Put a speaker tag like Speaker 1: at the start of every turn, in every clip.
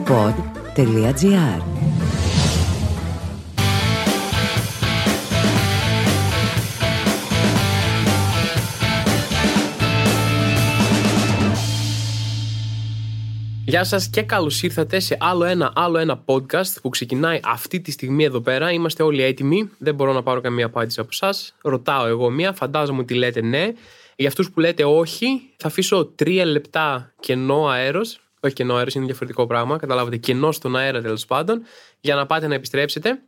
Speaker 1: pod.gr
Speaker 2: Γεια σας και καλώς ήρθατε σε άλλο ένα, άλλο ένα podcast που ξεκινάει αυτή τη στιγμή εδώ πέρα. Είμαστε όλοι έτοιμοι. Δεν μπορώ να πάρω καμία απάντηση από εσά. Ρωτάω εγώ μία, φαντάζομαι ότι λέτε ναι. Για αυτούς που λέτε όχι, θα αφήσω τρία λεπτά κενό αέρος. Όχι κενό αέρος, είναι διαφορετικό πράγμα. Καταλάβατε, κενό στον αέρα τέλος πάντων. Για να πάτε να επιστρέψετε.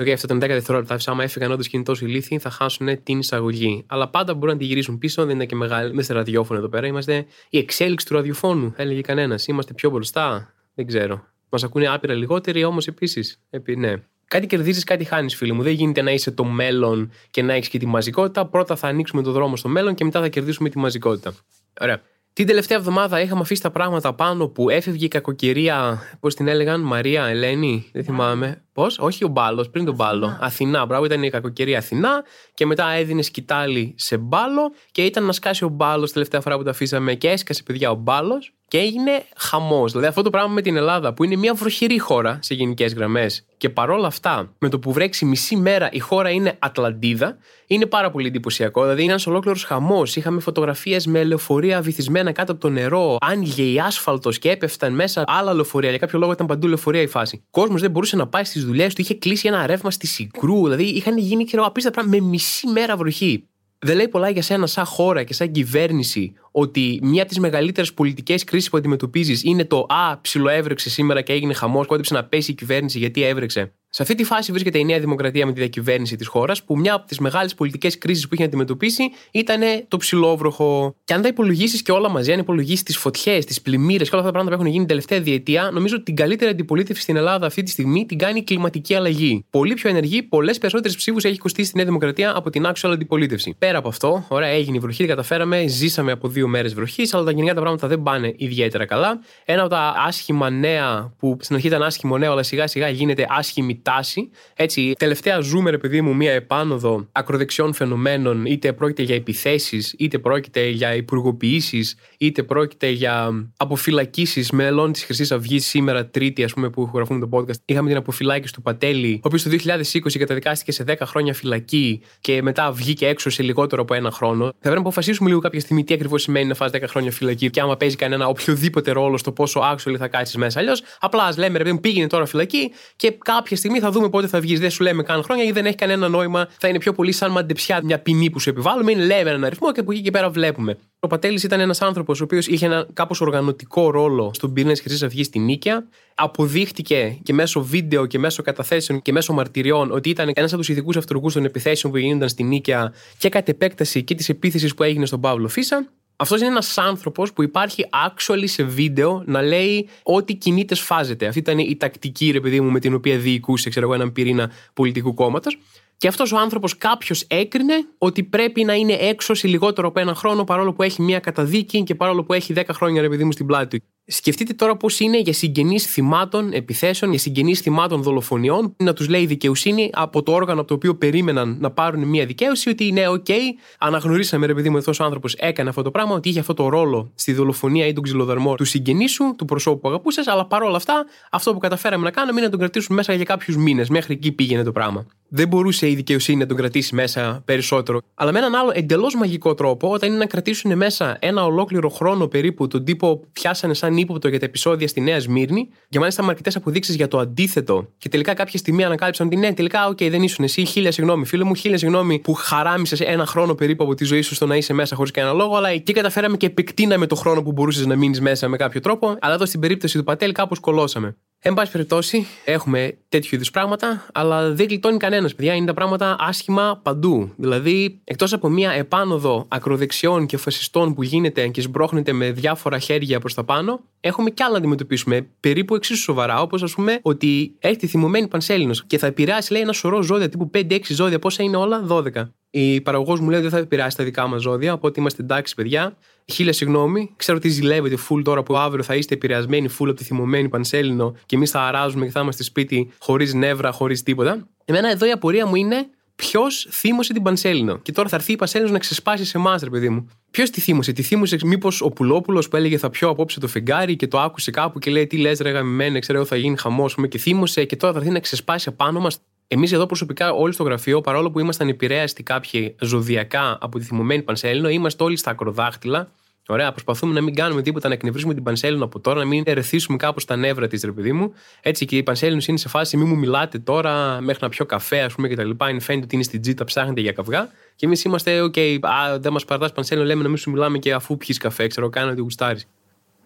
Speaker 2: OK, okay, αυτά ήταν 10 δευτερόλεπτα. Άμα έφυγαν όντως κινητό ηλίθιοι, θα χάσουν την εισαγωγή. Αλλά πάντα μπορούν να τη γυρίσουν πίσω. Δεν είναι και μεγάλη. Είμαστε ραδιόφωνο εδώ πέρα. Είμαστε η εξέλιξη του ραδιοφώνου, έλεγε κανένας. Είμαστε πιο μπροστά. Δεν ξέρω. Μας ακούνε άπειρα λιγότεροι, όμως επίσης. Επί, ναι. Κάτι κερδίζεις, κάτι χάνεις, φίλοι μου. Δεν γίνεται να είσαι το μέλλον και να έχεις και τη μαζικότητα. Πρώτα θα ανοίξουμε το δρόμο στο μέλλον και μετά θα κερδίσουμε τη μαζικότητα. Ωραία. Την τελευταία εβδομάδα είχαμε αφήσει τα πράγματα πάνω που έφευγε η κακοκαιρία. Πώς την έλεγαν, Μαρία, Ελένη, δεν θυμάμαι. Πώ, όχι ο μπάλος, πριν τον μπάλο. Αθηνά, μπράβο, ήταν η κακοκαιρία Αθηνά και μετά έδινε σκητάλη σε μπάλο και ήταν να σκάσει ο μπάλος τελευταία φορά που τα αφήσαμε και έσκασε παιδιά ο μπάλος και έγινε χαμός. Δηλαδή αυτό το πράγμα με την Ελλάδα που είναι μια βροχερή χώρα σε γενικές γραμμές και παρόλα αυτά με το που βρέξει μισή μέρα η χώρα είναι Ατλαντίδα, είναι πάρα πολύ εντυπωσιακό. Δηλαδή είναι ένας ολόκληρος χαμός. Είχαμε φωτογραφίες με λεωφορεία βυθισμένα κάτω από το νερό. Άνοιγε η άσφαλτος και έπεφταν μέσα άλλα λεωφορεία. Για κάποιο λόγο ήταν παντού λεωφορεία η φάση. Ο κόσμος δεν μπορούσε να πάει στις δουλειές του, είχε κλείσει ένα ρεύμα στη Συγκρού. Δηλαδή είχαν γίνει ξέρω, απίστευτα πράγματα με μισή μέρα βροχή. Δεν λέει πολλά για σένα σαν χώρα και σαν κυβέρνηση ότι μια από τις μεγαλύτερες πολιτικές κρίσεις που αντιμετωπίζεις είναι το Α, ψιλοέβρεξε σήμερα και έγινε χαμός, κόντεψε να πέσει η κυβέρνηση γιατί έβρεξε. Σε αυτή τη φάση βρίσκεται η Νέα Δημοκρατία με τη διακυβέρνηση της χώρας, που μια από τις μεγάλες πολιτικές κρίσεις που είχε να αντιμετωπίσει ήταν το ψηλόβροχο. Και αν τα υπολογίσεις και όλα μαζί, αν υπολογίσεις τις φωτιές, τις πλημμύρες και όλα αυτά τα πράγματα που έχουν γίνει την τελευταία διετία, νομίζω ότι την καλύτερη αντιπολίτευση στην Ελλάδα αυτή τη στιγμή την κάνει η κλιματική αλλαγή. Πολύ πιο ενεργή, πολλές περισσότερες ψήφους έχει κοστίσει στη Νέα Δημοκρατία από την actual αντιπολίτευση. Πέρα από αυτό, ωραία, έγινε η βροχή, καταφέραμε, ζήσαμε από δύο μέρες βροχής, αλλά τα γενικά τα πράγματα δεν πάνε ιδιαίτερα καλά. Ένα από τα άσχημα νέα που στην αρχή ήταν άσχημο νέο, αλλά σιγά σιγά γίνεται άσχημη τάση. Έτσι, τελευταία ζούμε, ρε παιδί μου, μία επάνωδο ακροδεξιών φαινομένων, είτε πρόκειται για επιθέσεις, είτε πρόκειται για υπουργοποιήσεις, είτε πρόκειται για αποφυλακίσεις μελών της Χρυσής Αυγής σήμερα, Τρίτη, ας πούμε, που γραφούμε το podcast. Είχαμε την αποφυλάκηση του Πατέλη, ο οποίος το 2020 καταδικάστηκε σε 10 χρόνια φυλακή και μετά βγήκε έξω σε λιγότερο από ένα χρόνο. Θα πρέπει να αποφασίσουμε λίγο κάποια στιγμή τι ακριβώς σημαίνει να φας 10 χρόνια φυλακή και άμα παίζει κανένα οποιοδήποτε ρόλο στο πόσο actually θα κάτσεις μέσα. Αλλιώς απλά λέμε, ρε πήγαινε τώρα φυλακή και κάποια στιγμή θα δούμε πότε θα βγεις. Δεν σου λέμε καν χρόνια γιατί δεν έχει κανένα νόημα. Θα είναι πιο πολύ σαν μαντεψιά μια ποινή που σου επιβάλλουμε. Είναι λέμε έναν αριθμό και από εκεί και πέρα βλέπουμε. Ο Πατέλης ήταν ένας άνθρωπος ο οποίος είχε ένα κάπως οργανωτικό ρόλο στον πυρήνας τη Χρυσής Αυγής στην Νίκαια. Αποδείχτηκε και μέσω βίντεο και μέσω καταθέσεων και μέσω μαρτυριών ότι ήταν ένας από τους ειδικούς αυτούργους των επιθέσεων που γίνονταν στην Νίκαια και κατ' επέκταση και της επίθεσης που έγινε στον Παύλο Φύσσα. Αυτός είναι ένας άνθρωπος που υπάρχει actually σε βίντεο να λέει ότι κινείται σφάζετε. Αυτή ήταν η τακτική, ρε παιδί μου, με την οποία διοικούσε, ξέρω εγώ, έναν πυρήνα πολιτικού κόμματος. Και αυτός ο άνθρωπος κάποιος έκρινε ότι πρέπει να είναι έξω σε λιγότερο από ένα χρόνο, παρόλο που έχει μία καταδίκη και παρόλο που έχει 10 χρόνια, ρε παιδί μου, στην πλάτη του. Σκεφτείτε τώρα πώς είναι για συγγενείς θυμάτων επιθέσεων, για συγγενείς θυμάτων δολοφονιών, να τους λέει δικαιοσύνη από το όργανο από το οποίο περίμεναν να πάρουν μια δικαίωση, ότι ναι, OK, okay, αναγνωρίσαμε, ρε παιδί μου, αυτό ο άνθρωπος έκανε αυτό το πράγμα, ότι είχε αυτό το ρόλο στη δολοφονία ή τον ξυλοδαρμό του συγγενής σου, του προσώπου που αγαπούσες, αλλά παρόλα αυτά, αυτό που καταφέραμε να κάνουμε είναι να τον κρατήσουμε μέσα για κάποιους μήνες. Μέχρι εκεί πήγαινε το πράγμα. Δεν μπορούσε η δικαιοσύνη να τον κρατήσει μέσα περισσότερο. Αλλά με έναν άλλο εντελώς μαγικό τρόπο, όταν είναι να κρατήσουν μέσα ένα ολόκληρο χρόνο περίπου τον τύπο πιάσανε σαν ύποπτο για τα επεισόδια στη Νέα Σμύρνη, και μάλιστα με αρκετές αποδείξεις για το αντίθετο, και τελικά κάποια στιγμή ανακάλυψαν ότι ναι, τελικά, OK, okay, δεν ήσουν εσύ, χίλια συγγνώμη, φίλε μου, χίλια συγγνώμη που χαράμισες ένα χρόνο περίπου από τη ζωή σου στο να είσαι μέσα χωρίς κανένα λόγο, αλλά εκεί καταφέραμε και επεκτείναμε το χρόνο που μπορούσες να μείνεις μέσα με κάποιο τρόπο, αλλά εδώ στην περίπτωση του Πατέλη κάπως κωλώσαμε. Εν πάση περιπτώσει, έχουμε τέτοιου είδους πράγματα, αλλά δεν γλιτώνει κανένας, παιδιά. Είναι τα πράγματα άσχημα παντού. Δηλαδή, εκτός από μία επάνωδο ακροδεξιών και φασιστών που γίνεται και σμπρώχνεται με διάφορα χέρια προς τα πάνω, έχουμε κι άλλα να αντιμετωπίσουμε περίπου εξίσου σοβαρά. Όπως, ας πούμε, ότι έχει τη θυμωμένη πανσέλινος και θα επηρεάσει, λέει, ένα σωρό ζώδια τύπου 5-6 ζώδια. Πόσα είναι όλα, 12. Η παραγωγός μου λέει ότι δεν θα επηρεάσει τα δικά μας ζώδια, οπότε είμαστε εντάξει, παιδιά. Χίλια συγγνώμη. Ξέρω ότι ζηλεύετε φουλ τώρα που αύριο θα είστε επηρεασμένοι φουλ από τη θυμωμένη Πανσέλινο και εμείς θα αράζουμε και θα είμαστε σπίτι χωρίς νεύρα, χωρίς τίποτα. Εμένα εδώ η απορία μου είναι Ποιος θύμωσε την Πανσέλινο. Και τώρα θα έρθει η Πανσέλινος να ξεσπάσει σε εμάς, ρε παιδί μου. Ποιος τη θύμωσε, τη θύμωσε μήπως ο Πουλόπουλος που έλεγε θα πιω απόψε το φεγγάρι και το άκουσε κάπου και λέει τι λες, ρε γαμημένε, ξέρω θα γίνει χαμός, και θύμωσε και τώρα θα έρθει να ξεσπάσει απάνω μας. Εμείς εδώ προσωπικά, όλοι στο γραφείο, παρόλο που ήμασταν επηρέαστοι κάποιοι ζωδιακά από τη θυμωμένη Πανσέλινο, είμαστε όλοι στα ακροδάχτυλα Ωραία, προσπαθούμε να μην κάνουμε τίποτα, να εκνευρίσουμε την Πανσέλινο από τώρα, να μην ερεθίσουμε κάπως τα νεύρα της, ρε παιδί μου. Έτσι και η Πανσέλινος είναι σε φάση, μη μου μιλάτε τώρα μέχρι να πιω καφέ, ας πούμε κτλ. Είναι φαίνεται ότι είναι στην τζίτα, ψάχνετε για καυγά. Και εμείς είμαστε, OK, α, δεν μας παρατά Πανσέλινο, λέμε να μην σου μιλάμε και αφού πιεις καφέ, ξέρω, κάνω ότι γουστάρεις.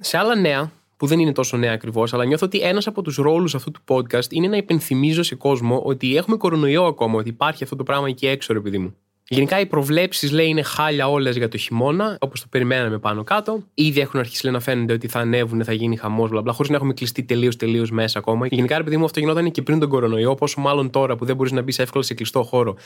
Speaker 2: Σε άλλα νέα, που δεν είναι τόσο νέα ακριβώς, αλλά νιώθω ότι ένας από τους ρόλους αυτού του podcast είναι να υπενθυμίζω σε κόσμο ότι έχουμε κορονοϊό ακόμα, ότι υπάρχει αυτό το πράγμα εκεί έξω, ρε παιδί μου. Γενικά οι προβλέψεις λέει είναι χάλια όλες για το χειμώνα, όπως το περιμέναμε πάνω κάτω. Ήδη έχουν αρχίσει λέει, να φαίνονται ότι θα ανέβουν, θα γίνει χαμός, μπλα χωρίς να έχουμε κλειστεί τελείως τελείως μέσα ακόμα. Γενικά, επειδή μου αυτό γινόταν και πριν τον κορονοϊό, πόσο μάλλον τώρα που δεν μπορείς να μπεις εύκολα σε κλειστό χώρο.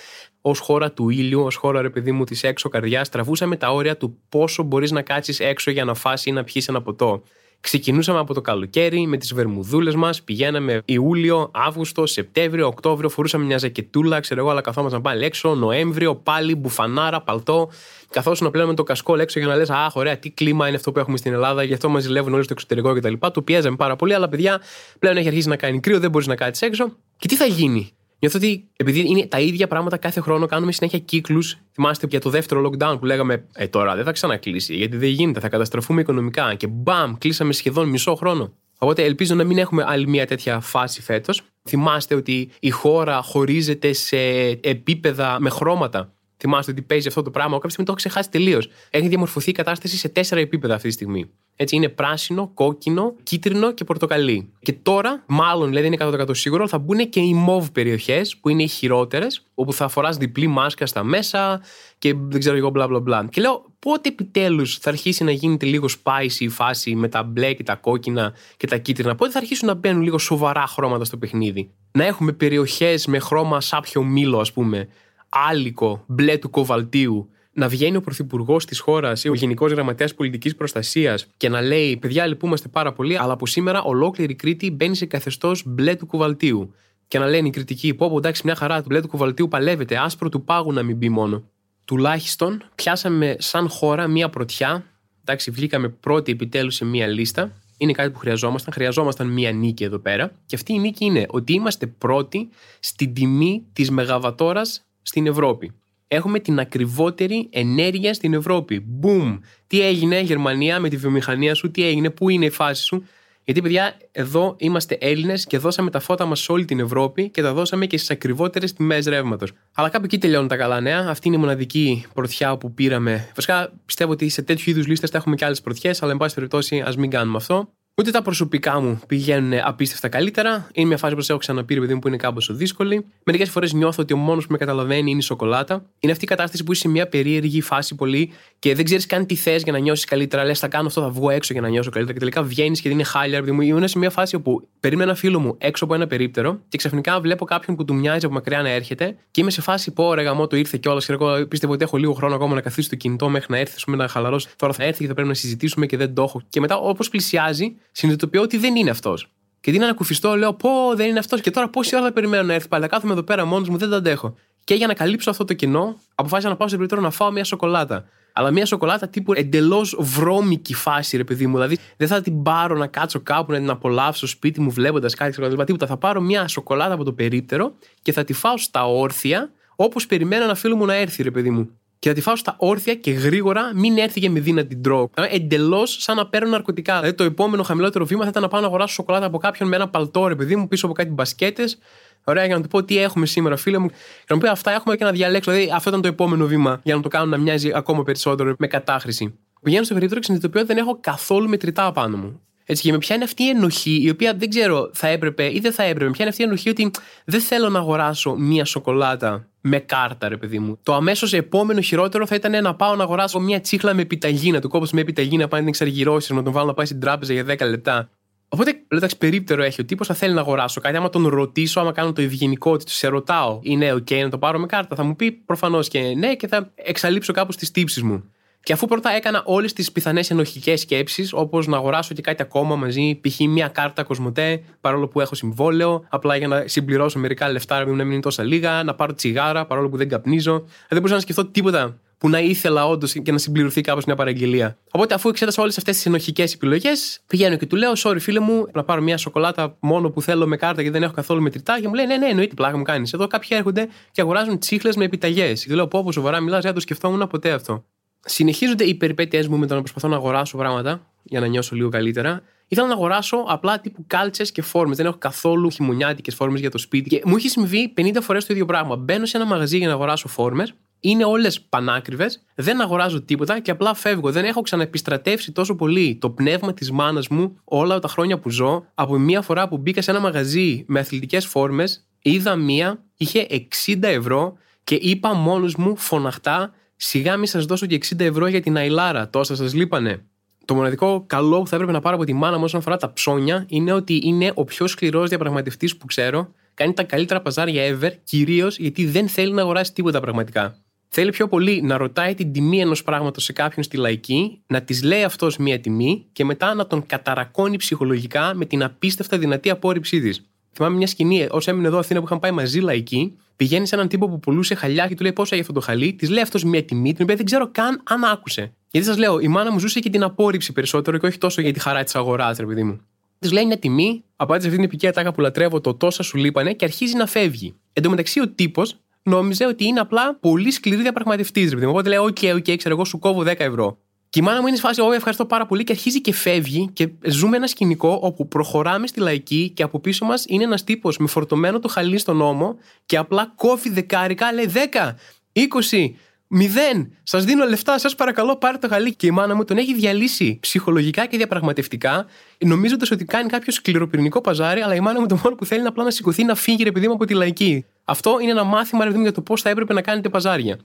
Speaker 2: Ω χώρα του ήλιου, ως χώρα, ρε παιδί μου, της έξω καρδιάς, τραβούσαμε τα όρια του πόσο μπορείς να κάτσεις έξω για να φάσει ή να πιεις ένα ποτό. Ξεκινούσαμε από το καλοκαίρι με τις βερμουδούλες μας, πηγαίναμε Ιούλιο, Αύγουστο, Σεπτέμβριο, Οκτώβριο, φορούσαμε μια ζακετούλα, ξέρω εγώ, αλλά καθόμασταν πάλι έξω. Νοέμβριο, πάλι μπουφανάρα, παλτό. Καθόσουν πλέον με το κασκόλ έξω για να λες: Αχ, ωραία, τι κλίμα είναι αυτό που έχουμε στην Ελλάδα, γι' αυτό μας ζηλεύουν όλοι στο εξωτερικό κτλ. Του πιέζαμε πάρα πολύ, αλλά παιδιά πλέον έχει αρχίσει να κάνει κρύο, δεν μπορείς να κάτσεις έξω. Και τι θα γίνει, Νιώθω ότι επειδή είναι τα ίδια πράγματα κάθε χρόνο, κάνουμε συνέχεια κύκλους. Θυμάστε για το δεύτερο lockdown που λέγαμε Ε, τώρα δεν θα ξανακλείσει, γιατί δεν γίνεται, θα καταστραφούμε οικονομικά. Και μπαμ, κλείσαμε σχεδόν μισό χρόνο. Οπότε ελπίζω να μην έχουμε άλλη μια τέτοια φάση φέτος. Θυμάστε ότι η χώρα χωρίζεται σε επίπεδα με χρώματα. Θυμάστε ότι παίζει αυτό το πράγμα. Κάποια στιγμή το έχω ξεχάσει τελείως. Έχει διαμορφωθεί η κατάσταση σε τέσσερα επίπεδα αυτή τη στιγμή. Έτσι είναι πράσινο, κόκκινο, κίτρινο και πορτοκαλί. Και τώρα, μάλλον δηλαδή είναι 100% σίγουρο, θα μπουν και οι μοβ περιοχές που είναι οι χειρότερες, όπου θα φοράς διπλή μάσκα στα μέσα και δεν ξέρω εγώ μπλα μπλα μπλα. Και λέω, πότε επιτέλους θα αρχίσει να γίνεται λίγο spicy η φάση με τα μπλε και τα κόκκινα και τα κίτρινα, πότε θα αρχίσουν να μπαίνουν λίγο σοβαρά χρώματα στο παιχνίδι; Να έχουμε περιοχές με χρώμα σάπιο μήλο, ας πούμε, άλικο, μπλε του κοβαλτίου, να βγαίνει ο Πρωθυπουργός της χώρας ή ο Γενικός Γραμματέας Πολιτικής Προστασίας και να λέει: Παιδιά, λυπούμαστε πάρα πολύ, αλλά από σήμερα ολόκληρη η Κρήτη μπαίνει σε καθεστώς μπλε του κουβαλτίου. Και να λένε οι κριτικοί: Πω, πω, εντάξει, μια χαρά, το μπλε του κουβαλτίου παλεύεται, άσπρο του πάγου να μην μπει μόνο. Τουλάχιστον πιάσαμε σαν χώρα μία πρωτιά. Εντάξει, βγήκαμε πρώτη επιτέλους σε μία λίστα. Είναι κάτι που χρειαζόμασταν. Χρειαζόμασταν μία νίκη εδώ πέρα. Και αυτή η νίκη είναι ότι είμαστε πρώτοι στην τιμή της μεγαβατόρας στην Ευρώπη. Έχουμε την ακριβότερη ενέργεια στην Ευρώπη. Μπούμ! Τι έγινε, Γερμανία, με τη βιομηχανία σου, τι έγινε, πού είναι η φάση σου; Γιατί, παιδιά, εδώ είμαστε Έλληνες και δώσαμε τα φώτα μας σε όλη την Ευρώπη και τα δώσαμε και στις ακριβότερες τιμές ρεύματος. Αλλά κάπου εκεί τελειώνουν τα καλά νέα. Αυτή είναι η μοναδική πρωτιά που πήραμε. Βασικά, πιστεύω ότι σε τέτοιου είδους λίστες θα έχουμε και άλλες πρωτιές, αλλά εν πάση περιπτώσει, ας μην κάνουμε αυτό. Ούτε τα προσωπικά μου πηγαίνουν απίστευτα καλύτερα. Είναι μια φάση που έχω ξαναπεί, παιδί μου, που είναι κάπω δύσκολη. Μερικές φορές νιώθω ότι ο μόνος που με καταλαβαίνει είναι η σοκολάτα. Είναι αυτή η κατάσταση που είσαι σε μια περίεργη φάση πολύ και δεν ξέρεις καν τι θες για να νιώσεις καλύτερα. Λες, θα κάνω αυτό, θα βγω έξω για να νιώσω καλύτερα. Και τελικά βγαίνεις και δεν είναι χάλια, παιδί μου. Ήμουν σε μια φάση όπου περίμενα ένα φίλο μου έξω από ένα περίπτερο και ξαφνικά βλέπω κάποιον που του μοιάζει από μακριά να έρχεται και είμαι σε φάση που ρε γαμό το ήρθε κιόλας. Και εγώ πίστευα ότι έχω λίγο χρόνο ακόμα να καθίσω το κινητό μέχρι να έρθει, με να χαλαρώσει. Τώρα θα έρθει και θα πρέπει να συζητήσουμε και δεν το έχω. Και μετά όπως πλησιάζει, συνειδητοποιώ ότι δεν είναι αυτός. Και τι να ανακουφιστώ, λέω Πω, δεν είναι αυτός. Και τώρα πόση ώρα θα περιμένω να έρθει πάλι. Κάθομαι εδώ πέρα μόνος μου, δεν το αντέχω. Και για να καλύψω αυτό το κενό, αποφάσισα να πάω στο περιπτώριο να φάω μια σοκολάτα. Αλλά μια σοκολάτα τύπου εντελώς βρώμικη φάση, ρε παιδί μου. Δηλαδή δεν θα την πάρω να κάτσω κάπου να την απολαύσω στο σπίτι μου βλέποντας κάτι, ξέρω, τίποτα. Θα πάρω μια σοκολάτα από το περίπτερο και θα τη φάω στα όρθια όπως περιμένω ένα φίλο μου να έρθει, ρε παιδί μου και θα τη φάω στα όρθια και γρήγορα, μην έρθει και με δει να την τρώω. Εντελώς σαν να παίρνω ναρκωτικά. Δηλαδή το επόμενο χαμηλότερο βήμα θα ήταν να πάω να αγοράσω σοκολάτα από κάποιον με ένα παλτό, ρε παιδί μου, πίσω από κάτι μπασκέτες. Ωραία, για να του πω τι έχουμε σήμερα, φίλε μου. Για να μου πει αυτά έχουμε και να διαλέξω. Δηλαδή αυτό ήταν το επόμενο βήμα για να το κάνω να μοιάζει ακόμα περισσότερο με κατάχρηση. Πηγαίνω στο περίπτωρο και συνειδητοποιώ ότι δεν έχω καθόλου μετρητά πάνω μου. Έτσι, και με ποια είναι αυτή η ενοχή, η οποία δεν ξέρω θα έπρεπε ή δεν θα έπρεπε. Ποια είναι αυτή η ενοχή ότι δεν θέλω να αγοράσω μία σοκολάτα με κάρτα, ρε παιδί μου. Το αμέσως επόμενο χειρότερο θα ήταν να πάω να αγοράσω μία τσίχλα με επιταγή, να του κόψω με επιταγή, να πάει να την εξαργυρώσει, να τον βάλω να πάει στην τράπεζα για 10 λεπτά. Οπότε, εντάξει, περίπτερο έχει. Ο τύπος θα θέλει να αγοράσω κάτι. Άμα τον ρωτήσω, άμα κάνω το ευγενικό ότι τους σε ρωτάω, είναι OK να το πάρω με κάρτα, θα μου πει προφανώς και ναι και θα εξαλείψω κάπως τις τύψεις μου. Και αφού πρώτα έκανα όλες τις πιθανές ενοχικές σκέψεις, όπως να αγοράσω και κάτι ακόμα μαζί, π.χ. μια κάρτα κοσμοτέ, παρόλο που έχω συμβόλαιο, απλά για να συμπληρώσω μερικά λεφτά, να μην είναι τόσα λίγα, να πάρω τσιγάρα, παρόλο που δεν καπνίζω. Δεν μπορούσα να σκεφτώ τίποτα που να ήθελα όντως και να συμπληρωθεί κάπως μια παραγγελία. Οπότε, αφού εξέτασα όλες αυτές τις ενοχικές επιλογές, πηγαίνω και του λέω: Sorry, φίλε μου, να πάρω μια σοκολάτα μόνο που θέλω με κάρτα γιατί δεν έχω καθόλου μετρητά. Και μου λέει: Ναι, ναι, εννοείται, πλάκα μου κάνεις. Εδώ κάποιοι έρχονται και αγοράζουν τσίχλες με επιταγές. Και λέω: Πω, πω, σοβαρά μιλάς, δεν το σκεφτόμουν ποτέ αυτό. Συνεχίζονται οι περιπέτειές μου με το να προσπαθώ να αγοράσω πράγματα για να νιώσω λίγο καλύτερα. Ήθελα να αγοράσω απλά τύπου κάλτσες και φόρμες. Δεν έχω καθόλου χειμωνιάτικε φόρμες για το σπίτι. Και μου έχει συμβεί 50 φορές το ίδιο πράγμα. Μπαίνω σε ένα μαγαζί για να αγοράσω φόρμες είναι όλες πανάκριβες, δεν αγοράζω τίποτα και απλά φεύγω. Δεν έχω ξαναεπιστρατεύσει τόσο πολύ το πνεύμα της μάνας μου όλα τα χρόνια που ζω. Από μία φορά που μπήκα σε ένα μαγαζί με αθλητικές φόρμες, είδα μία, είχε 60 ευρώ και είπα μόνος μου φωναχτά, σιγά μη σας δώσω και 60 ευρώ για την Αϊλάρα. Τόσα σας λείπανε. Το μοναδικό καλό που θα έπρεπε να πάρω από τη μάνα μου όσον αφορά τα ψώνια είναι ότι είναι ο πιο σκληρός διαπραγματευτής που ξέρω. Κάνει τα καλύτερα παζάρια ever, κυρίως γιατί δεν θέλει να αγοράσει τίποτα πραγματικά. Θέλει πιο πολύ να ρωτάει την τιμή ενός πράγματος σε κάποιον στη λαϊκή, να της λέει αυτός μία τιμή και μετά να τον καταρακώνει ψυχολογικά με την απίστευτα δυνατή απόρριψή της. Θυμάμαι μια σκηνή, όσο έμεινε εδώ Αθήνα που είχαν πάει μαζί λαϊκή, πηγαίνει σε έναν τύπο που πουλούσε χαλιά και του λέει πόσα για αυτό το χαλί, της λέει αυτός μία τιμή, την οποία δεν ξέρω καν αν άκουσε. Γιατί σας λέω, η μάνα μου ζούσε και την απόρριψη περισσότερο και όχι τόσο για τη χαρά της αγοράς, ρε παιδί μου. Της λέει μια τιμή, απάντησε αυτή την επική ατάκα που λατρεύω, το τόσα σου λείπανε και αρχίζει να φεύγει. Εν τω μεταξύ ο τύπος νόμιζε ότι είναι απλά πολύ σκληρή διαπραγματευτής. Οπότε λέει: OK, OK, ξέρω εγώ, σου κόβω 10 ευρώ. Και η μάνα μου είναι σε φάση: Ω, ευχαριστώ πάρα πολύ και αρχίζει και φεύγει και ζούμε ένα σκηνικό όπου προχωράμε στη λαϊκή και από πίσω μας είναι ένας τύπος με φορτωμένο το χαλί στον ώμο και απλά κόφει δεκάρικα, λέει 10, 20, Μηδέν! Σας δίνω λεφτά, σας παρακαλώ, πάρε το χαλί. Και η μάνα μου τον έχει διαλύσει ψυχολογικά και διαπραγματευτικά, νομίζοντας ότι κάνει κάποιο σκληροπυρηνικό παζάρι, αλλά η μάνα μου το μόνο που θέλει είναι απλά να σηκωθεί να φύγει, ρε παιδί μου, από τη λαϊκή. Αυτό είναι ένα μάθημα, ρε παιδί μου, για το πώς θα έπρεπε να κάνετε παζάρια.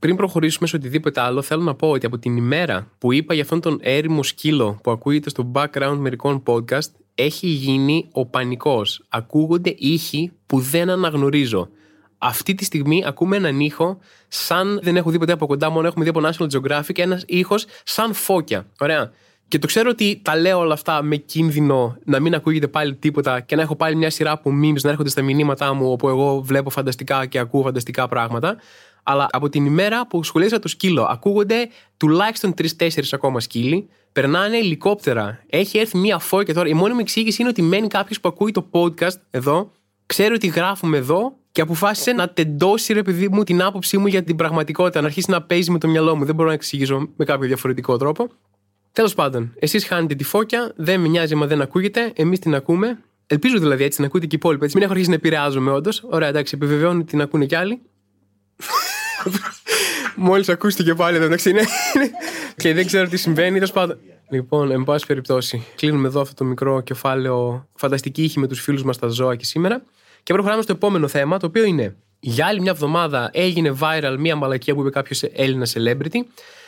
Speaker 2: Πριν προχωρήσουμε σε οτιδήποτε άλλο, θέλω να πω ότι από την ημέρα που είπα για αυτόν τον έρημο σκύλο που ακούγεται στο background μερικών podcast, έχει γίνει ο πανικός. Ακούγονται ήχοι που δεν αναγνωρίζω αυτή τη στιγμή ακούμε έναν ήχο σαν δεν έχω δει ποτέ από κοντά, μόνο έχουμε δει από National Geographic, ένας ήχος σαν φώκια. Ωραία. Και το ξέρω ότι τα λέω όλα αυτά με κίνδυνο να μην ακούγεται πάλι τίποτα και να έχω πάλι μια σειρά από memes να έρχονται στα μηνύματά μου όπου εγώ βλέπω φανταστικά και ακούω φανταστικά πράγματα. Αλλά από την ημέρα που σχολίασα το σκύλο, ακούγονται τουλάχιστον 3-4 ακόμα σκύλοι. Περνάνε ελικόπτερα. Έχει έρθει μια φώκια τώρα. Η μόνη μου εξήγηση είναι ότι μένει κάποιος που ακούει το podcast εδώ, ξέρει ότι γράφουμε εδώ και αποφάσισε να τεντώσει ρε παιδί μου την άποψή μου για την πραγματικότητα, να αρχίσει να παίζει με το μυαλό μου. Δεν μπορώ να εξηγήσω με κάποιο διαφορετικό τρόπο. Τέλος πάντων, εσείς χάνετε τη φώκια, δεν με νοιάζει μα δεν ακούγεται, εμείς την ακούμε. Ελπίζω δηλαδή έτσι να ακούτε και οι υπόλοιποι. Έτσι, μην έχω αρχίσει να επηρεάζομαι όντως. Ωραία, εντάξει, επιβεβαιώνω ότι την ακούνε κι άλλοι. Μόλις ακούστηκε πάλι εδώ, εντάξει, είναι. και δεν ξέρω τι συμβαίνει, τέλος πάντων. Λοιπόν, εν πάση περιπτώσει, κλείνουμε εδώ αυτό το μικρό κεφάλαιο φανταστική ήχη με τους φίλους μας στα ζώα και σήμερα. Και προχωράμε στο επόμενο θέμα, το οποίο είναι για άλλη μια εβδομάδα έγινε viral μια μαλακία που είπε κάποιος Έλληνα celebrity.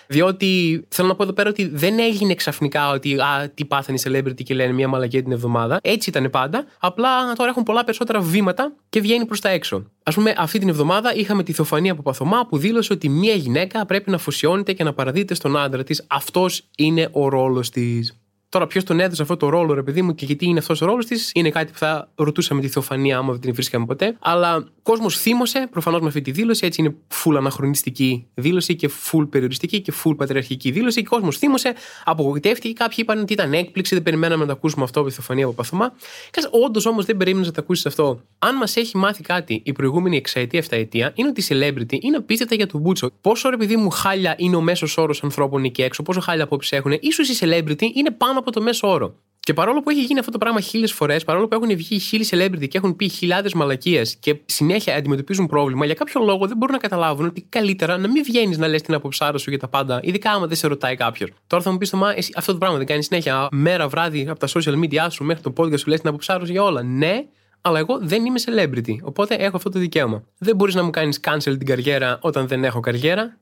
Speaker 2: Διότι θέλω να πω εδώ πέρα ότι δεν έγινε ξαφνικά ότι α, τι πάθανε οι celebrity και λένε μια μαλακία την εβδομάδα. Έτσι ήταν πάντα. Απλά τώρα έχουν πολλά περισσότερα βήματα και βγαίνει προς τα έξω. Α πούμε, αυτή την εβδομάδα είχαμε τη Θοφανία από Παθωμά που δήλωσε ότι μια γυναίκα πρέπει να αφοσιώνεται και να παραδίδεται στον άντρα της. Αυτός είναι ο ρόλος της. Τώρα, ποιος τον έδωσε αυτό το ρόλο, ρε παιδί μου, και γιατί είναι αυτός ο ρόλος της, είναι κάτι που θα ρωτούσαμε τη Θεοφανία, άμα δεν την βρίσκαμε ποτέ. Αλλά ο κόσμος θύμωσε προφανώς με αυτή τη δήλωση, έτσι είναι full αναχρονιστική δήλωση και full περιοριστική και full πατριαρχική δήλωση. Και ο κόσμος θύμωσε, απογοητεύτηκε. Κάποιοι είπαν ότι ήταν έκπληξη, δεν περιμέναμε να το ακούσουμε αυτό από τη Θεοφανία από Παθωμά. Και όντως όμως δεν περίμενες να το ακούσεις αυτό. Αν μας έχει μάθει κάτι η προηγούμενη εξαετία, εφταετία, είναι ότι η celebrity είναι απίστευτα για τον Μπούτσο. Πόσο ρε παιδί μου χάλια είναι ο μέσος όρος ανθρώπων εκεί έξω, πόσο χάλια απόψη έχουν, ίσως η celebrity είναι πάνω από το μέσο όρο. Και παρόλο που έχει γίνει αυτό το πράγμα χίλιες φορές, παρόλο που έχουν βγει χίλιοι celebrity και έχουν πει χιλιάδες μαλακίες και συνέχεια αντιμετωπίζουν πρόβλημα, για κάποιο λόγο δεν μπορούν να καταλάβουν ότι καλύτερα να μην βγαίνεις να λες την αποψάρα σου για τα πάντα, ειδικά άμα δεν σε ρωτάει κάποιος. Τώρα θα μου πεις το μα, εσύ αυτό το πράγμα δεν κάνεις συνέχεια μέρα βράδυ από τα social media σου μέχρι το podcast σου λες την αποψάρα σου για όλα. Ναι, αλλά εγώ δεν είμαι celebrity. Οπότε έχω αυτό το δικαίωμα. Δεν μπορείς να μου κάνεις cancel την καριέρα όταν δεν έχω καριέρα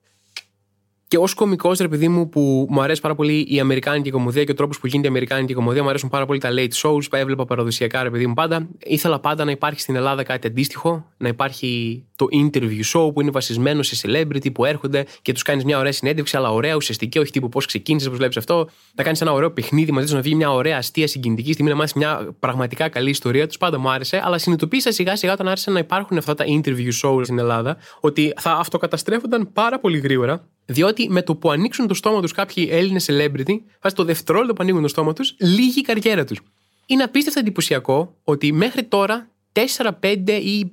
Speaker 2: Και ως κωμικός, ρε παιδί μου, που μου αρέσει πάρα πολύ η Αμερικάνικη κομμωδία και ο τρόπος που γίνεται η Αμερικάνικη κομμωδία, μου αρέσουν πάρα πολύ τα late shows που έβλεπα παραδοσιακά, ρε παιδί μου πάντα. Ήθελα πάντα να υπάρχει στην Ελλάδα κάτι αντίστοιχο, να υπάρχει το interview show που είναι βασισμένο σε celebrity που έρχονται και τους κάνεις μια ωραία συνέντευξη, αλλά ωραία ουσιαστική, όχι τύπου πώς ξεκίνησες, πώς βλέπεις αυτό. Να κάνεις ένα ωραίο παιχνίδι μαζί τους, να βγει μια ωραία αστεία συγκινητική στιγμή, να μάθεις μια πραγματικά καλή ιστορία τους. Πάντα μου άρεσε, αλλά συνειδητοποίησα σιγά σιγά όταν άρχισαν να υπάρχουν αυτά τα interview shows στην Ελλάδα, ότι θα αυτοκαταστρέφονταν πάρα πολύ γρήγορα διότι με το που ανοίξουν το στόμα τους κάποιοι Έλληνες celebrity, βάσει το δευτερόλεπτο που ανοίγουν το στόμα τους, λύγει η καριέρα τους. Είναι απίστευτα εντυπωσιακό ότι μέχρι τώρα 4, 5 ή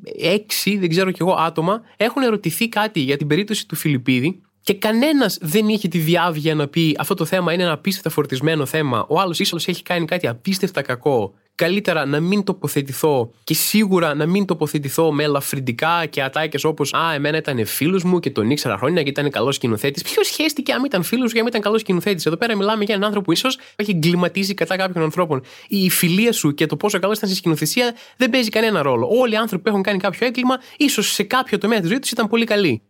Speaker 2: 6, δεν ξέρω κι εγώ, άτομα έχουν ερωτηθεί κάτι για την περίπτωση του Φιλιππίδη και κανένας δεν είχε τη διάβγεια να πει αυτό το θέμα είναι ένα απίστευτα φορτισμένο θέμα. Ο άλλος ίσως έχει κάνει κάτι απίστευτα κακό καλύτερα να μην τοποθετηθώ και σίγουρα να μην τοποθετηθώ με ελαφρυντικά και ατάκες όπως Α, εμένα ήταν φίλος μου και τον ήξερα χρόνια και ήταν καλός σκηνοθέτης. Ποιος σχέστηκε αν ήταν φίλος ή αν ήταν καλός σκηνοθέτης; Εδώ πέρα μιλάμε για έναν άνθρωπο που ίσως έχει εγκληματίσει κατά κάποιων ανθρώπων. Η φιλία σου και το πόσο καλός ήταν στη σκηνοθεσία δεν παίζει κανένα ρόλο. Όλοι οι άνθρωποι που έχουν κάνει κάποιο έγκλημα, ίσως σε κάποιο τομέα της ζωής τους ήταν πολύ καλοί.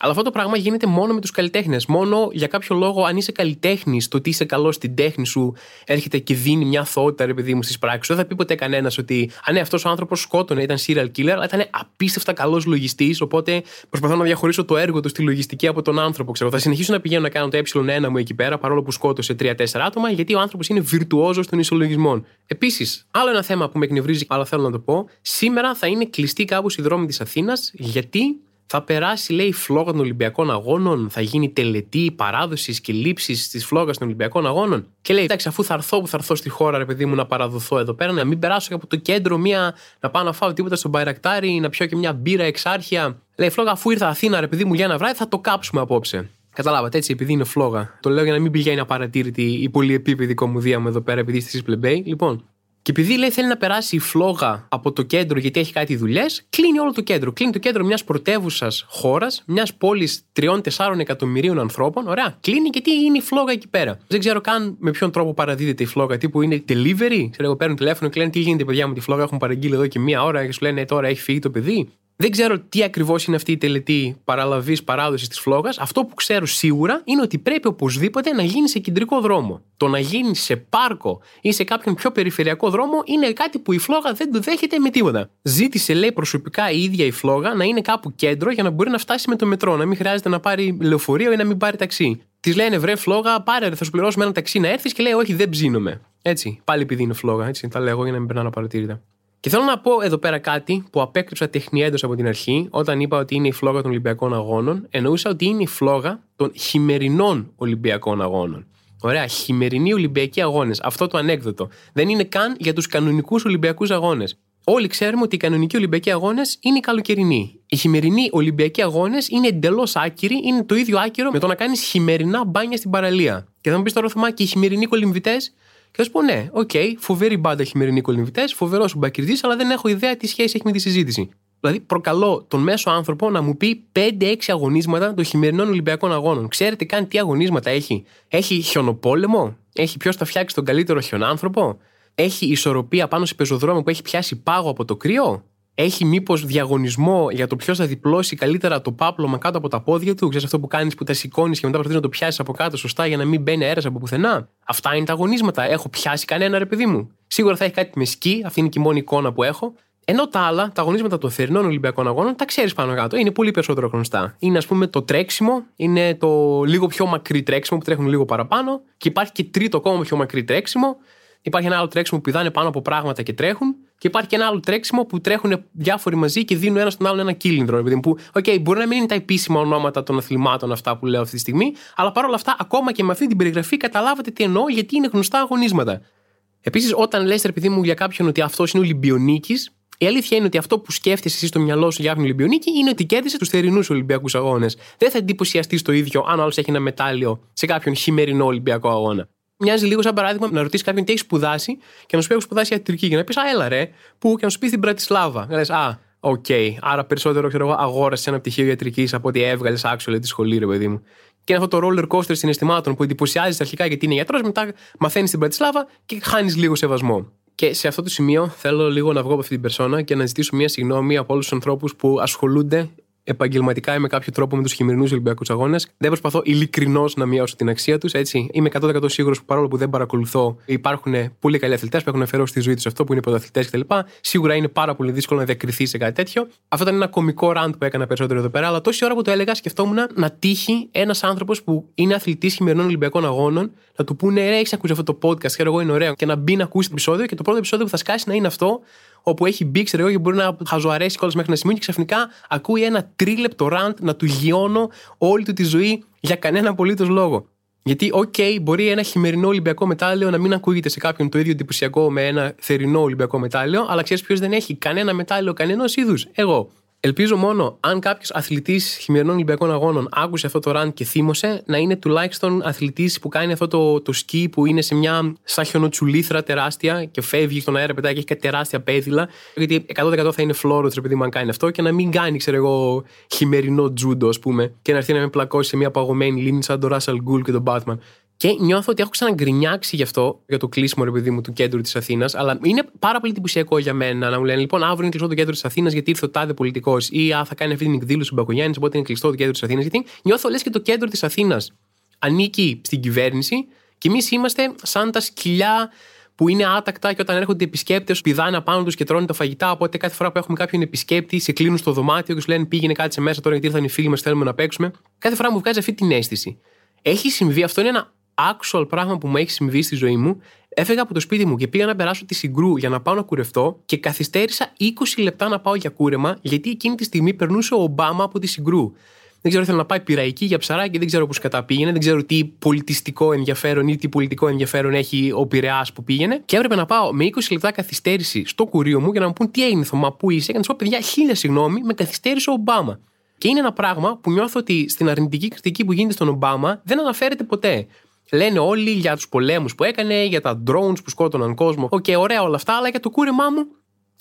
Speaker 2: Αλλά αυτό το πράγμα γίνεται μόνο με τους καλλιτέχνες. Μόνο για κάποιο λόγο, αν είσαι καλλιτέχνης, το ότι είσαι καλός στην τέχνη σου έρχεται και δίνει μια θότητα, ρε παιδί μου, στις πράξεις Δεν θα πει ποτέ κανένας ότι, αν ναι, αυτός ο άνθρωπος σκότωνε, ήταν serial killer, αλλά ήταν απίστευτα καλός λογιστής. Οπότε προσπαθώ να διαχωρίσω το έργο του στη λογιστική από τον άνθρωπο. Ξέρω. Θα συνεχίσω να πηγαίνω να κάνω το ε1 μου εκεί πέρα, παρόλο που σκότωσε 3-4 άτομα, γιατί ο άνθρωπος είναι βιρτουόζος των ισολογισμών. Επίσης, άλλο ένα θέμα που με εκνευρίζει, αλλά θέλω να το πω, σήμερα θα είναι κλειστή κάπου η δρόμη της Αθήνας, γιατί θα περάσει, λέει, η φλόγα των Ολυμπιακών Αγώνων, θα γίνει τελετή παράδοσης και λήψης της φλόγας των Ολυμπιακών Αγώνων; Και λέει, εντάξει, αφού θα έρθω που θα έρθω στη χώρα, ρε παιδί μου, να παραδοθώ εδώ πέρα, να μην περάσω από το κέντρο μία, να πάω να φάω τίποτα στον Μπαϊρακτάρι, να πιω και μια μπύρα εξάρχεια. Λέει, φλόγα, αφού ήρθα Αθήνα, ρε παιδί μου, για ένα βράδυ, θα το κάψουμε απόψε. Καταλάβατε έτσι, επειδή είναι φλόγα. Το λέω για να μην πηγαίνει απαρατήρητη η πολυεπίπεδη κομμουδία μου εδώ πέρα, επειδή είστε εσείς πλεμπέι. Λοιπόν, και επειδή λέει θέλει να περάσει η φλόγα από το κέντρο γιατί έχει κάτι δουλειές, κλείνει όλο το κέντρο. Κλείνει το κέντρο μιας πρωτεύουσας χώρας, μιας πόλης 3-4 εκατομμυρίων ανθρώπων. Ωραία, κλείνει και τι είναι η φλόγα εκεί πέρα. Δεν ξέρω καν με ποιον τρόπο παραδίδεται η φλόγα. Τύπου είναι delivery. Ξέρω εγώ παίρνουν τηλέφωνο και λένε τι γίνεται, παιδιά μου, τη φλόγα έχουν παραγγείλει εδώ και μία ώρα και σου λένε «Ε, τώρα έχει φύγει το παιδί. Δεν ξέρω τι ακριβώς είναι αυτή η τελετή παραλαβής παράδοσης της φλόγας. Αυτό που ξέρω σίγουρα είναι ότι πρέπει οπωσδήποτε να γίνει σε κεντρικό δρόμο. Το να γίνει σε πάρκο ή σε κάποιον πιο περιφερειακό δρόμο είναι κάτι που η φλόγα δεν το δέχεται με τίποτα. Ζήτησε, λέει προσωπικά η ίδια η φλόγα να είναι κάπου κέντρο για να μπορεί να φτάσει με το μετρό, να μην χρειάζεται να πάρει λεωφορείο ή να μην πάρει ταξί. Της λένε βρε φλόγα, πάρε, θα σου πληρώσουμε ένα ταξί να έρθεις και λέει Όχι, δεν ψήνομαι. Έτσι, πάλι επειδή είναι φλόγα, έτσι, τα λέω για να μην περνάω παρατήρητα. Και θέλω να πω εδώ πέρα κάτι που απέκρυψα τεχνιέντο από την αρχή, όταν είπα ότι είναι η φλόγα των Ολυμπιακών Αγώνων. Εννοούσα ότι είναι η φλόγα των χειμερινών Ολυμπιακών Αγώνων. Ωραία, χειμερινοί Ολυμπιακοί Αγώνες. Αυτό το ανέκδοτο. Δεν είναι καν για τους κανονικούς Ολυμπιακούς Αγώνες. Όλοι ξέρουμε ότι οι κανονικοί Ολυμπιακοί Αγώνες είναι οι καλοκαιρινοί. Οι χειμερινοί Ολυμπιακοί Αγώνες είναι εντελώς άκυροι, είναι το ίδιο άκυρο με το να κάνεις χειμερινά μπάνια στην παραλία. Και θα μου πεις τώρα, Θωμά, και οι χειμερινοί κολυμβητές και θα σου πω ναι, okay, φοβερή μπάντα Χειμερινοί Κολυμβητές, φοβερός Μπακιρτζής, αλλά δεν έχω ιδέα τι σχέση έχει με τη συζήτηση. Δηλαδή, προκαλώ τον μέσο άνθρωπο να μου πει 5-6 αγωνίσματα των χειμερινών Ολυμπιακών Αγώνων. Ξέρετε καν τι αγωνίσματα έχει. Έχει χιονοπόλεμο, έχει ποιος θα φτιάξει τον καλύτερο χιονάνθρωπο, έχει ισορροπία πάνω σε πεζοδρόμιο που έχει πιάσει πάγο από το κρύο, έχει μήπως διαγωνισμό για το ποιος θα διπλώσει καλύτερα το πάπλωμα κάτω από τα πόδια του; Ξέρεις αυτό που κάνεις που τα σηκώνεις και μετά προσπαθείς να το πιάσεις από κάτω σωστά για να μην μπαίνει αέρας από πουθενά; Αυτά είναι τα αγωνίσματα. Έχω πιάσει κανένα ρε παιδί μου. Σίγουρα θα έχει κάτι με σκι, αυτή είναι και η μόνη εικόνα που έχω. Ενώ τα άλλα, τα αγωνίσματα των θερινών Ολυμπιακών Αγώνων, τα ξέρεις πάνω κάτω. Είναι πολύ περισσότερο γνωστά. Είναι, ας πούμε, το τρέξιμο, είναι το λίγο πιο μακρύ τρέξιμο που τρέχουν λίγο παραπάνω. Και υπάρχει και τρίτο ακόμα πιο μακρύ τρέξιμο. Υπάρχει ένα άλλο τρέξιμο που πηδάνε πάνω από πράγματα και τρέχουν. Και υπάρχει και ένα άλλο τρέξιμο που τρέχουν διάφοροι μαζί και δίνουν ένα στον άλλον ένα κύλινδρο. Επειδή που, okay, μπορεί να μην είναι τα επίσημα ονόματα των αθλημάτων αυτά που λέω αυτή τη στιγμή, αλλά παρόλα αυτά, ακόμα και με αυτή την περιγραφή, καταλάβατε τι εννοώ, γιατί είναι γνωστά αγωνίσματα. Επίσης, όταν λες, ας πούμε για κάποιον ότι αυτός είναι Ολυμπιονίκης, η αλήθεια είναι ότι αυτό που σκέφτεσαι εσύ στο μυαλό σου για τον Ολυμπιονίκη είναι ότι κέρδισε τους θερινούς Ολυμπιακούς Αγώνες. Δεν θα εντυπωσιαστείς το ίδιο αν άλλος έχει ένα μετάλλιο σε κάποιον χειμερινό Ολυμπιακό Αγώνα μοιάζει λίγο σαν παράδειγμα να ρωτήσεις κάποιον τι έχει σπουδάσει και να σου πει: Έχω σπουδάσει ιατρική. Και να πεις: Α, έλα ρε, που και να σου πει στην Μπρατισλάβα. Να λες: Α, okay. άρα περισσότερο ξέρω εγώ αγόρασε ένα πτυχίο ιατρικής από ότι έβγαλες άξια τη σχολή, ρε παιδί μου. Και είναι αυτό το roller coaster συναισθημάτων που εντυπωσιάζεσαι αρχικά γιατί είναι γιατρός, μετά μαθαίνεις στην Πρατισλάβα και χάνεις λίγο σεβασμό. Και σε αυτό το σημείο θέλω λίγο να βγω από αυτή την περσόνα και να ζητήσω μια συγγνώμη από όλους τους ανθρώπους που ασχολούνται επαγγελματικά ή με κάποιο τρόπο με τους χειμερινούς Ολυμπιακούς Αγώνες. Δεν προσπαθώ ειλικρινώς να μειώσω την αξία τους. Έτσι. Είμαι 100% σίγουρος που παρόλο που δεν παρακολουθώ, υπάρχουν πολύ καλοί αθλητές που έχουν αφιερώσει τη ζωή τους αυτό, που είναι πρωταθλητές κτλ. Σίγουρα είναι πάρα πολύ δύσκολο να διακριθεί σε κάτι τέτοιο. Αυτό ήταν ένα κομικό ραντ που έκανα περισσότερο εδώ πέρα, αλλά τόση ώρα που το έλεγα σκεφτόμουν να τύχει ένας άνθρωπος που είναι αθλητής χειμερινών Ολυμπιακών Αγώνων να του πούνε ρε, έχεις ακούσει αυτό το podcast, ξέρω εγώ είναι ωραίο, και να μπει να ακούσει το επεισόδιο και το πρώτο επεισόδιο που θα σκάσει να είναι αυτό όπου έχει μπει, ξέρω εγώ, και μπορεί να χαζοαρέσει κιόλας μέχρι ένα σημείο και ξαφνικά ακούει ένα τρίλεπτο rant να του μειώνω όλη του τη ζωή για κανένα απολύτως λόγο. Γιατί, okay, μπορεί ένα χειμερινό Ολυμπιακό μετάλλιο να μην ακούγεται σε κάποιον το ίδιο εντυπωσιακό με ένα θερινό Ολυμπιακό μετάλλιο, αλλά ξέρεις ποιος δεν έχει κανένα μετάλλιο κανένα είδους. Εγώ. Ελπίζω μόνο αν κάποιος αθλητής χειμερινών Ολυμπιακών Αγώνων άκουσε αυτό το rant και θύμωσε, να είναι τουλάχιστον αθλητής που κάνει αυτό το, το σκι που είναι σε μια σαν χιονοτσουλήθρα τεράστια και φεύγει στον αέρα πετάει και έχει κάτι τεράστια πέδιλα. Γιατί 100% θα είναι φλόρος επειδή μου αν κάνει αυτό και να μην κάνει, ξέρω εγώ, χειμερινό τζούντο, ας πούμε, και να έρθει να με πλακώσει σε μια παγωμένη λίμνη σαν τον Ράσαλ Γκουλ και τον Batman. Και νιώθω ότι έχω ξαναγκρινιάξει γι' αυτό, για το κλείσιμο, ρε παιδί μου, του κέντρου της Αθήνας. Αλλά είναι πάρα πολύ εντυπωσιακό για μένα να μου λένε: Λοιπόν, αύριο είναι κλειστό το κέντρο της Αθήνας γιατί ήρθε ο τάδε πολιτικός. Ή α, θα κάνει αυτή την εκδήλωση του Μπακογιάννης, οπότε είναι κλειστό το κέντρο της Αθήνας. Γιατί νιώθω λες και το κέντρο της Αθήνας ανήκει στην κυβέρνηση και εμείς είμαστε σαν τα σκυλιά που είναι άτακτα και όταν έρχονται οι επισκέπτες, πηδάνε απάνω τους και τρώνε τα φαγητά. Οπότε κάθε φορά που έχουμε κάποιον επισκέπτη, σε κλείνουν στο δωμάτιο και σου λένε πήγαινε κάτι σε μέσα τώρα γιατί ήρθαν οι φίλοι μας, θέλουμε να παίξουμε. Κάθε φορά μου βγάζει αυτή την αίσθηση. Έχει συμβεί, αυτό είναι ένα actual πράγμα που μου έχει συμβεί στη ζωή μου, έφεγα από το σπίτι μου και πήγα να περάσω τη συγκρού για να πάω να κουρευτώ και καθυστέρησα 20 λεπτά να πάω για κούρεμα, γιατί εκείνη τη στιγμή περνούσε ο Ομπάμα από τη συγκρού. Δεν ξέρω, ήθελα να πάει πειραϊκή για ψαράκι, δεν ξέρω πώς κατά πήγαινε, δεν ξέρω τι πολιτιστικό ενδιαφέρον ή τι πολιτικό ενδιαφέρον έχει ο Πειραιά που πήγαινε. Και έπρεπε να πάω με 20 λεπτά καθυστέρηση στο κουρίο μου για να μου πούν τι έγινε, Θωμά, πού είσαι. Και να σου πω, παιδιά, χίλια συγγνώμη, με καθυστέρησε ο Ομπάμα. Και είναι ένα πράγμα που νιώθω ότι στην αρνητική κριτική που γίνεται στον Ομπάμα δεν αναφέρεται ποτέ. Λένε όλοι για τους πολέμους που έκανε, για τα drones που σκότωναν κόσμο. Okay, ωραία όλα αυτά, αλλά για το κούρεμά μου.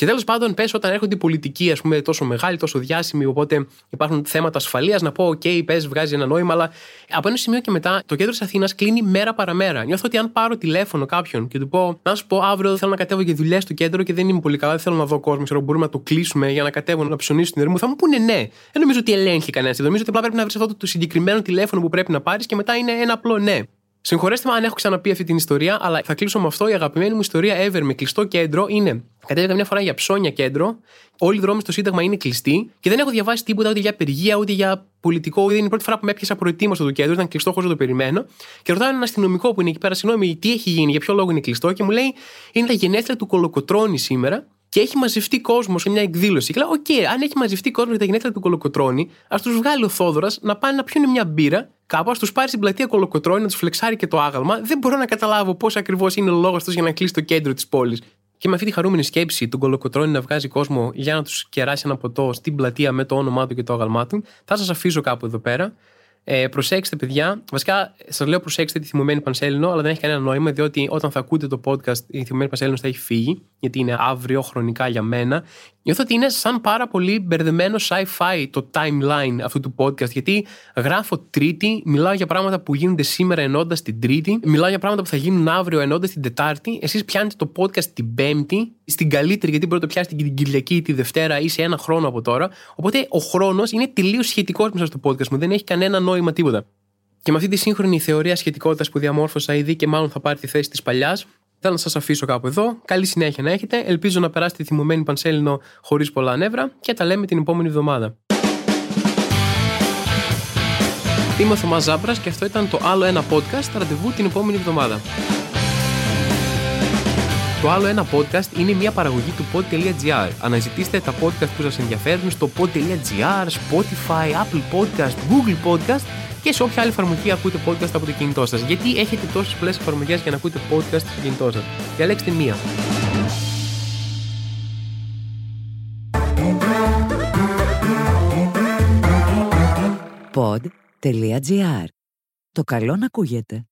Speaker 2: Και τέλος πάντων, πες όταν έρχονται οι πολιτικοί, ας πούμε, τόσο μεγάλοι, τόσο διάσημοι, οπότε υπάρχουν θέματα ασφαλείας, να πω: OK, πες, βγάζει ένα νόημα, αλλά από ένα σημείο και μετά το κέντρο της Αθήνας κλείνει μέρα παρά μέρα. Νιώθω ότι αν πάρω τηλέφωνο κάποιον και του πω: Να σου πω, αύριο θέλω να κατέβω για δουλειά στο κέντρο και δεν είμαι πολύ καλά, δεν θέλω να δω κόσμο, ξέρω, μπορούμε να το κλείσουμε για να κατέβω να ψωνίσω την ερήμου, θα μου πούνε ναι. Δεν νομίζω ότι ελέγχει κανένας. Νομίζω ότι απλά πρέπει να βρεις αυτό το συγκεκριμένο τηλέφωνο που πρέπει να πάρεις και μετά είναι ένα απλό ναι. Συγχωρέστε με αν έχω ξαναπεί αυτή την ιστορία, αλλά θα κλείσω με αυτό. Η αγαπημένη μου ιστορία ever με κλειστό κέντρο είναι. Κατέβηκα μια φορά για ψώνια κέντρο. Όλοι οι δρόμοι στο Σύνταγμα είναι κλειστοί και δεν έχω διαβάσει τίποτα ούτε για απεργία ούτε για πολιτικό. Ούτε είναι η πρώτη φορά που με έπιασε απροετοίμαστο το κέντρο. Ήταν κλειστό χωρίς να το περιμένω. Και ρωτάω έναν αστυνομικό που είναι εκεί πέρα, συγγνώμη, τι έχει γίνει, για ποιο λόγο είναι κλειστό. Και μου λέει είναι τα γενέθλια του Κολοκοτρόνη σήμερα και έχει μαζευτεί κόσμος σε μια εκδήλωση. Και λέω: Okay, αν έχει μαζευτεί κόσμος για τα γενέθλια του Κολοκοτρόνη, ας τους βγάλει ο Θόδωρος να πάνε να πιούν μια μπύρα, κάπου, ας τους πάρει στην πλατεία Κολοκοτρόνη, να τους φλεξάρει και το άγαλμα. Δεν μπορώ να καταλάβω πώς ακριβώς είναι ο λόγος τους για να κλείσει το κέντρο της πόλης. Και με αυτή τη χαρούμενη σκέψη του Κολοκοτρόνη να βγάζει κόσμο για να τους κεράσει ένα ποτό στην πλατεία με το όνομά του και το άγαλμά του, θα σας αφήσω κάπου εδώ πέρα. Ε, προσέξτε, παιδιά. Βασικά, σας λέω προσέξτε τη θυμωμένη Πανσέλινο, αλλά δεν έχει κανένα νόημα, διότι όταν θα ακούτε το podcast, η θυμωμένη Πανσέλινο θα έχει φύγει, γιατί είναι αύριο χρονικά για μένα. Νιώθω ότι είναι σαν πάρα πολύ μπερδεμένο sci-fi το timeline αυτού του podcast, γιατί γράφω Τρίτη, μιλάω για πράγματα που γίνονται σήμερα ενώντας την Τρίτη, μιλάω για πράγματα που θα γίνουν αύριο ενώντας την Τετάρτη. Εσείς πιάνετε το podcast την Πέμπτη, στην καλύτερη, γιατί μπορείτε να το πιάσετε την Κυριακή ή τη Δευτέρα ή σε ένα χρόνο από τώρα. Οπότε ο χρόνος είναι τελείως σχετικός μέσα στο podcast μου, δεν έχει κανένα νόημα τίποτα. Και με αυτή τη σύγχρονη θεωρία σχετικότητας που διαμόρφωσα ήδη και μάλλον θα πάρει τη θέση της παλιάς, Θέλω να σας αφήσω κάπου εδώ. Καλή συνέχεια να έχετε. Ελπίζω να περάσετε θυμωμένη πανσέλινο χωρίς πολλά νεύρα και τα λέμε την επόμενη εβδομάδα. Είμαι ο Θωμάς Ζάμπρας και αυτό ήταν το άλλο ένα podcast. Ραντεβού την επόμενη εβδομάδα. Το άλλο ένα podcast είναι μια παραγωγή του pod.gr. Αναζητήστε τα podcast που σας ενδιαφέρουν στο pod.gr, Spotify, Apple Podcast, Google Podcast και σε όποια άλλη εφαρμογή ακούτε podcast από το κινητό σας. Γιατί έχετε τόσες πολλές εφαρμογές για να ακούτε podcast στο κινητό σας. Διαλέξτε μία.
Speaker 1: Pod.gr. Το καλό να ακούγεται.